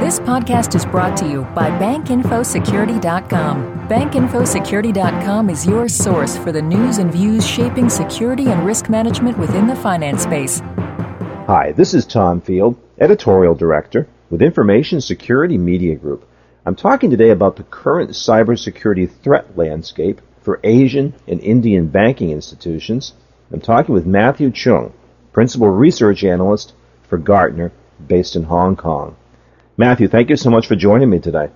This podcast is brought to you by BankInfoSecurity.com. BankInfoSecurity.com is your source for the news and views shaping security and risk management within the finance space. Hi, this is Tom Field, Editorial Director with Information Security Media Group. I'm talking today about the current cybersecurity threat landscape for Asian and Indian banking institutions. I'm talking with Matthew Chung, Principal Research Analyst for Gartner, based in Hong Kong. Matthew, thank you so much for joining me today.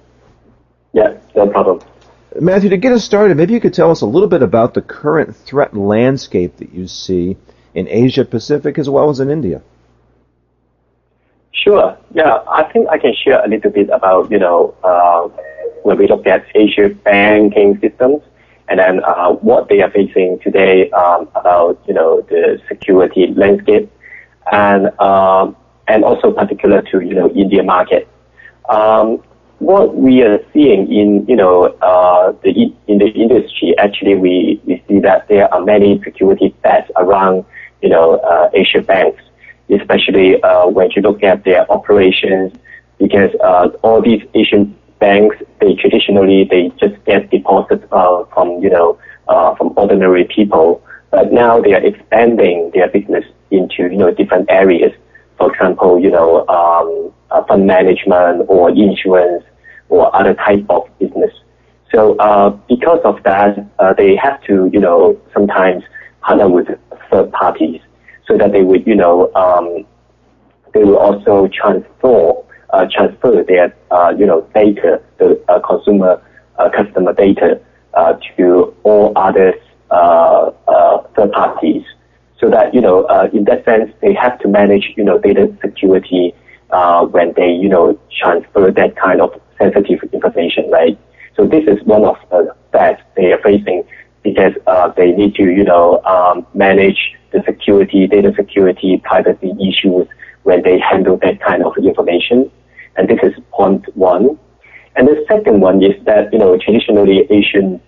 Yeah, no problem. Matthew, to get us started, maybe you could tell us a little bit about the current threat landscape that you see in Asia Pacific as well as in India. Sure. Yeah, I think I can share a little bit about, you know, uh, when we look at Asia banking systems and then uh, what they are facing today um, about, you know, the security landscape and um, and also particular to, you know, India market. Um, what we are seeing in you know uh, the in the industry, actually, we, we see that there are many security threats around you know uh, Asia banks, especially uh, when you look at their operations, because uh, all these Asian banks they traditionally they just get deposits uh, from you know uh, from ordinary people, but now they are expanding their business into you know different areas. For example, you know. Um, fund management or insurance or other type of business. So uh, because of that, uh, they have to, you know, sometimes partner with third parties so that they would, you know, um, they will also transfer uh, transfer their, uh, you know, data, the uh, consumer customer data to all other third parties. So that, you know, in that sense, they have to manage, you know, data security uh, when they, you know, transfer that kind of sensitive information, right? So this is one of the that they are facing because uh, they need to, you know, um, manage the security, data security, privacy issues when they handle that kind of information. And this is point one. And the second one is that, you know, traditionally Asian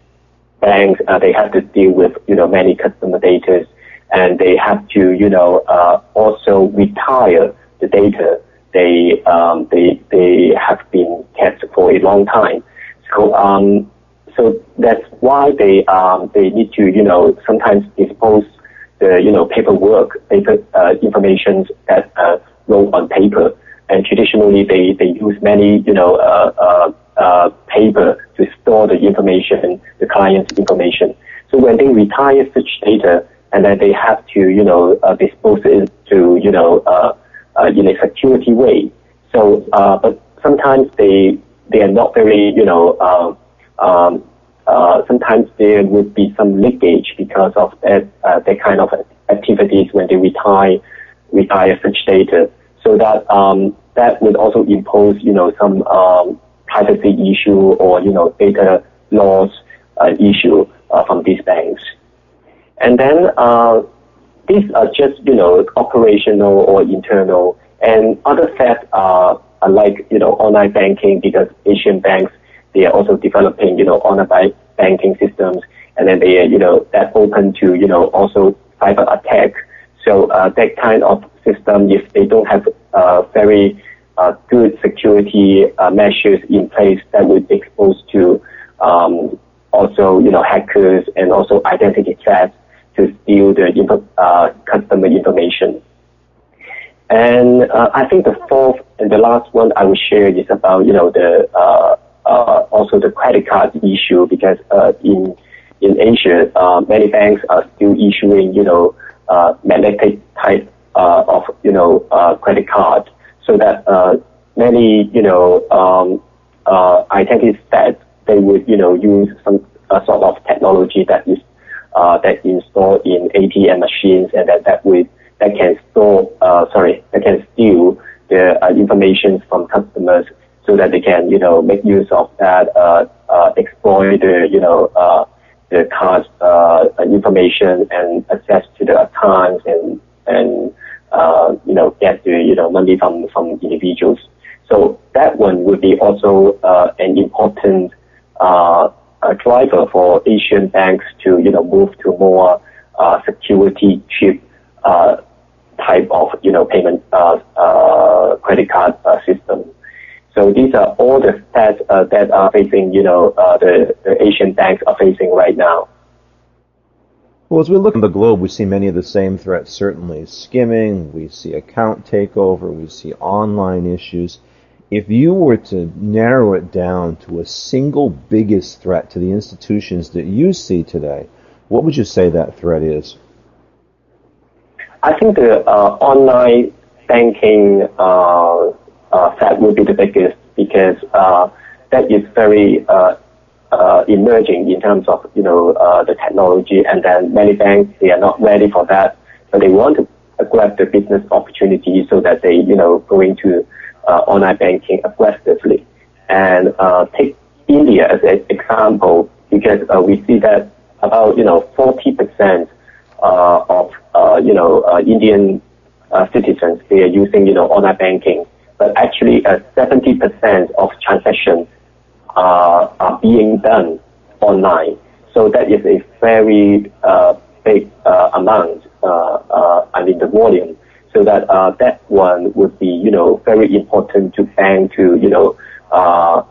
banks, uh, they have to deal with, you know, many customer data and they have to, you know, uh, also retire the data they um, they they have been kept for a long time. So um, so that's why they um, they need to you know sometimes dispose the you know paperwork paper uh, information that uh, wrote on paper. And traditionally, they, they use many you know uh, uh, uh, paper to store the information, the client's information. So when they retire such data, and then they have to you know uh, dispose it to you know uh, uh, in a security way. So, uh, but sometimes they they are not very, you know, um, um, uh, sometimes there would be some leakage because of that uh, that kind of activities when they retire retire such data. So that um, that would also impose, you know, some um, privacy issue or you know data loss uh, issue uh, from these banks. And then uh, these are just, you know, operational or internal. And other threats are, are like, you know, online banking because Asian banks, they are also developing, you know, online banking systems. And then they are, you know, that open to, you know, also cyber attack. So uh, that kind of system, if they don't have uh, very uh, good security uh, measures in place, that would expose to um, also, you know, hackers and also identity threats to steal the uh, customer information. And uh, I think the fourth and the last one I will share is about you know the uh, uh also the credit card issue because uh, in in Asia uh, many banks are still issuing you know magnetic type of you know credit card so that many you know um, identity that they would you know use some sort of technology that is uh, that installed in ATM machines and that that will that can store uh, sorry that can steal the uh, information from customers so that they can you know make use of that uh, uh, exploit the you know uh, the card uh, information and access to the accounts and and uh, you know get the you know money from from individuals. So that one would be also uh, an important uh, a driver for Asian banks to you know move to more uh, security chip uh, type of you know payment uh, uh, credit card uh, system. So these are all the threats uh, that are facing, you know, the, the Asian banks are facing right now. Well, as we look at the globe, we see many of the same threats, certainly skimming, we see account takeover, we see online issues. If you were to narrow it down to a single biggest threat to the institutions that you see today, what would you say that threat is? I think the uh, online banking uh, uh, threat would be the biggest because uh, that is very uh, uh, emerging in terms of you know uh, the technology, and then many banks they are not ready for that, but they want to grab the business opportunity so that they you know go into uh, online banking aggressively. And uh, take India as an example because uh, we see that about you know 40 percent uh, of uh, you know uh, Indian uh, citizens they are using you know online banking, but actually uh, 70 percent of transactions uh, are being done online. So that is a very uh, big uh, amount. I mean the volume. So that uh, that one would be you know very important to bank to you know uh,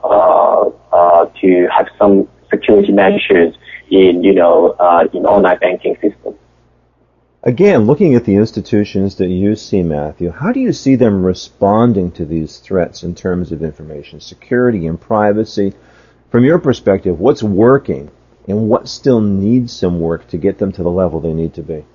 uh, to have some security measures in you know in online banking system. Again, looking at the institutions that you see, Matthew, how do you see them responding to these threats in terms of information security and privacy? From your perspective, what's working and what still needs some work to get them to the level they need to be?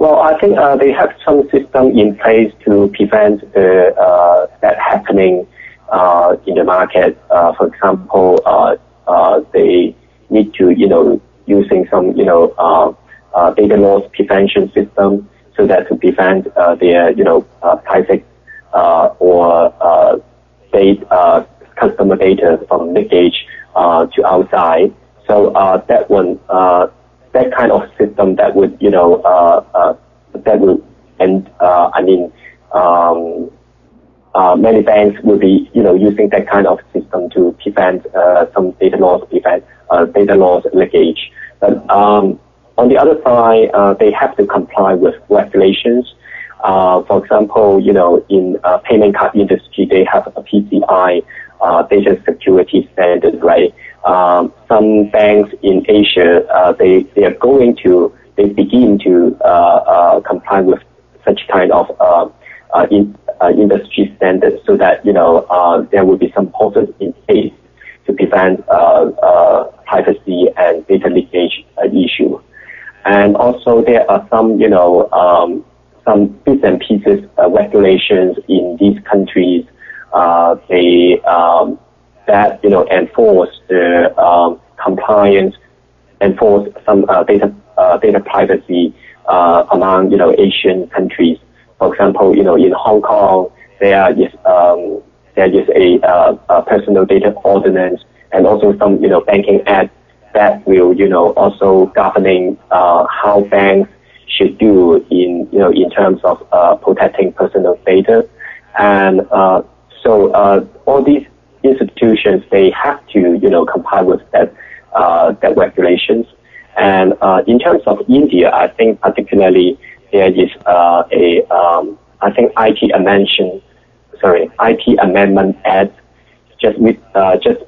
Well, I think uh, they have some system in place to prevent the, uh, that happening uh, in the market. Uh, for example, uh, uh, they need to, you know, using some, you know, uh, data loss prevention system so that to prevent uh, their, you know, uh, private uh, or uh, data, uh, customer data from leakage uh, to outside. So uh, that one, uh, that kind of system that would, you know, uh, uh, that would, and uh, I mean, um, uh, many banks will be, you know, using that kind of system to prevent uh, some data loss, prevent uh, data loss leakage. But um, on the other side, uh, they have to comply with regulations. Uh, for example, you know, in uh, payment card industry, they have a PCI uh, data security standard, right? Um, some banks in Asia, uh, they they are going to they begin to uh, comply with such kind of in, industry standards, so that you know there will be some process in place to prevent privacy and data leakage issue. And also there are some, you know, um, some bits and pieces uh, regulations in these countries. Uh, they um, that you know enforce the um, compliance, enforce some uh, data uh, data privacy uh, among you know Asian countries. For example, you know in Hong Kong there is um, there is a, uh, a personal data ordinance and also some you know banking act that will, you know, also governing uh, how banks should do in, you know, in terms of uh, protecting personal data. And uh, so uh, all these institutions, they have to, you know, comply with that, uh, that regulations. And uh, in terms of India, I think particularly there is a, um, I think IT amendment, sorry, IT Amendment Act just with, just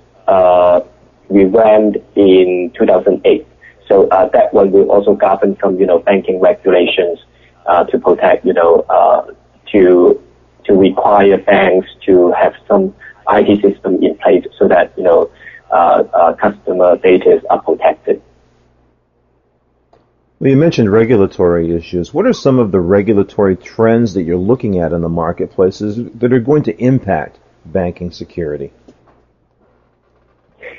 we went in 2008. So uh, that one will also govern some, you know, banking regulations uh, to protect, you know, uh, to to require banks to have some IT system in place so that you know uh, uh, customer data are protected. Well, you mentioned regulatory issues. What are some of the regulatory trends that you're looking at in the marketplaces that are going to impact banking security?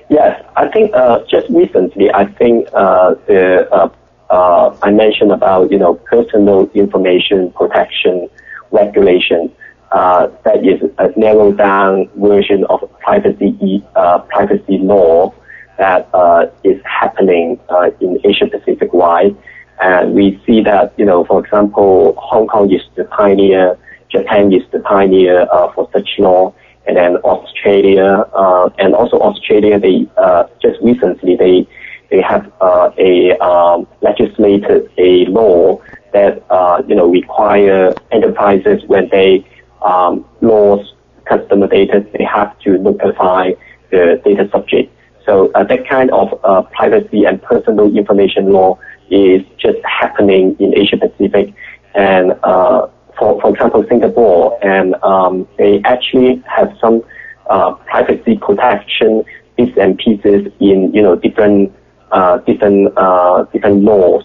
Yes, I think uh, just recently, I think uh, the uh, uh, I mentioned about you know personal information protection regulation. Uh, that is a narrowed down version of privacy uh, privacy law that uh, is happening uh, in Asia Pacific wide, and we see that you know, for example, Hong Kong is the pioneer, Japan is the pioneer uh, for such law, and then Australia, uh, and also Australia, they uh, just recently they they have uh, a um, legislated a law that uh, you know require enterprises when they um, laws customer data, they have to notify the data subject. So uh, that kind of uh, privacy and personal information law is just happening in Asia Pacific. And uh, for, for example, Singapore, and um, they actually have some uh, privacy protection bits and pieces in you know different uh, different uh, different laws.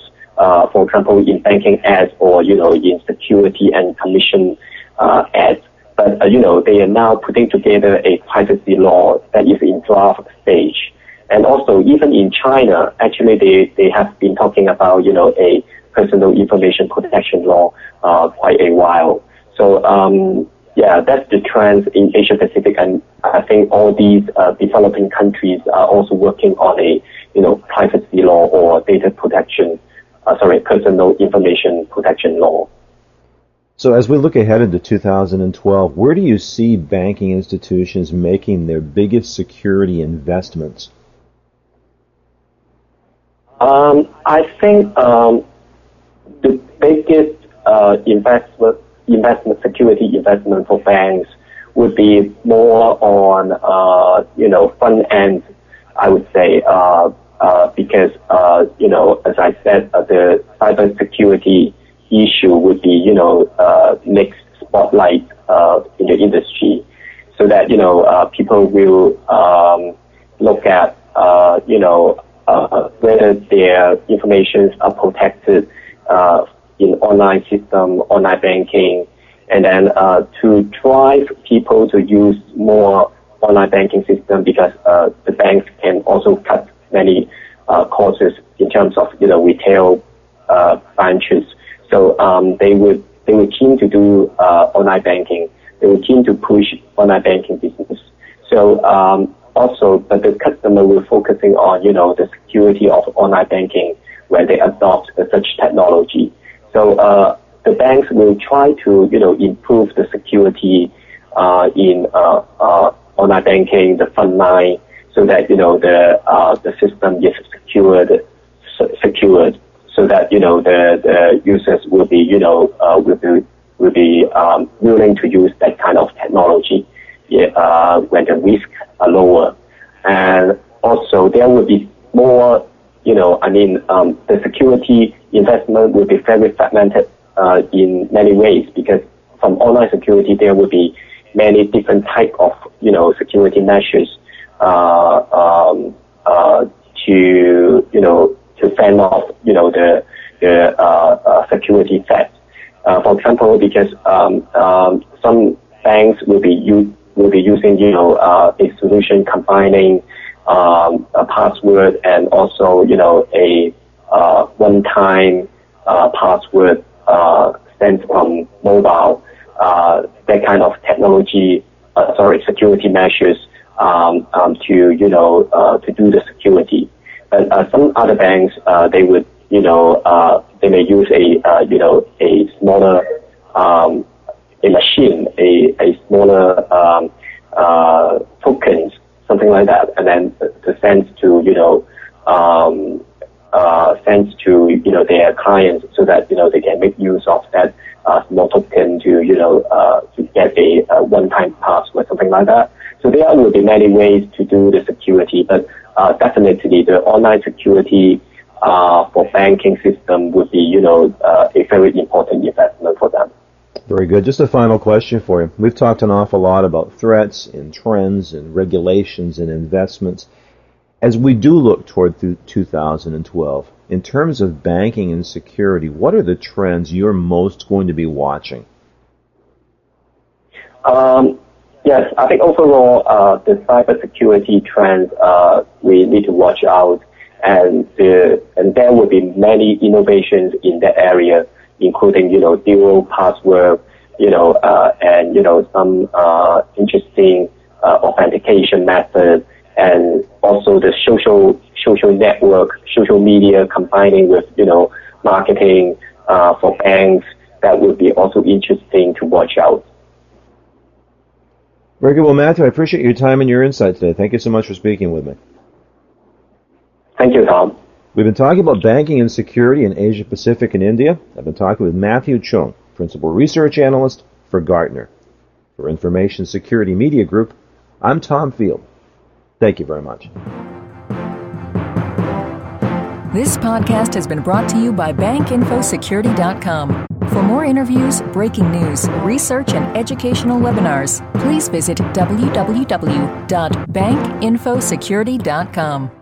for example, in banking ads or you know in security and commission ads. But you know they are now putting together a privacy law that is in draft stage. And also, even in China, actually, they, they have been talking about, you know, a personal information protection law uh, quite a while. So, um, yeah, that's the trend in Asia Pacific, and I think all these uh, developing countries are also working on a, you know, privacy law or data protection, uh, sorry, personal information protection law. So as we look ahead into 2012, where do you see banking institutions making their biggest security investments? Um, I think um, the biggest uh, investment, investment security investment for banks would be more on, uh, you know, front end, I would say, uh, uh because, uh, you know, as I said, uh, the cyber security issue would be, you know, next spotlight in the industry so that, you know, people will um, look at, you know, uh, whether their information are protected uh, in online system, online banking, and then uh, to drive people to use more online banking system because uh, the banks can also cut many uh, costs in terms of you know retail uh, branches. So um, they would they were keen to do uh, online banking. They were keen to push online banking business. So um, also, but the customer will focusing on, you know, the security of online banking when they adopt such technology. So, uh, the banks will try to, you know, improve the security, uh, in, uh, uh, online banking, the front line, so that, you know, the, uh, the system is secured, secured, so that, you know, the, the users will be, you know, uh, will be, will be, um, willing to use that kind of technology uh, when the risks are lower. And also there will be more, you know, I mean, um, the security investment will be very fragmented uh, in many ways because from online security there will be many different type of, you know, security measures uh, um, uh, to, you know, to fend off, you know, the, the uh, uh, security threats. Uh, for example, because um, um, some banks will be used will be using, you know, uh, a solution combining um, a password and also, you know, a uh, one-time uh, password uh, sent from mobile. Uh, that kind of technology, uh, sorry, security measures um, um, to, you know, uh, to do the security. Uh, some other banks, uh, they would, you know, uh, they may use a, uh, you know, a smaller um, a machine, a, a smaller um, uh, tokens, something like that, and then to send to you know um, uh, send to you know their clients so that you know they can make use of that uh, small token to you know uh, to get a, a one-time password, something like that. So there will be many ways to do the security, but uh, definitely the online security uh, for banking system would be you know uh, a very important investment for them. Very good. Just a final question for you. We've talked an awful lot about threats and trends and regulations and investments. As we do look toward 2012, in terms of banking and security, what are the trends you're most going to be watching? Um, yes, I think overall, uh, the cybersecurity trends uh, we need to watch out, and the, and there will be many innovations in that area including, you know, dual password, you know, uh, and, you know, some uh, interesting uh, authentication methods, and also the social social network, social media combining with, you know, marketing uh, for banks. That would be also interesting to watch out. Very good. Well, Matthew, I appreciate your time and your insight today. Thank you so much for speaking with me. Thank you, Tom. We've been talking about banking and security in Asia Pacific and India. I've been talking with Matthew Chung, Principal Research Analyst for Gartner. For Information Security Media Group, I'm Tom Field. Thank you very much. This podcast has been brought to you by BankInfoSecurity.com. For more interviews, breaking news, research, and educational webinars, please visit www.bankinfosecurity.com.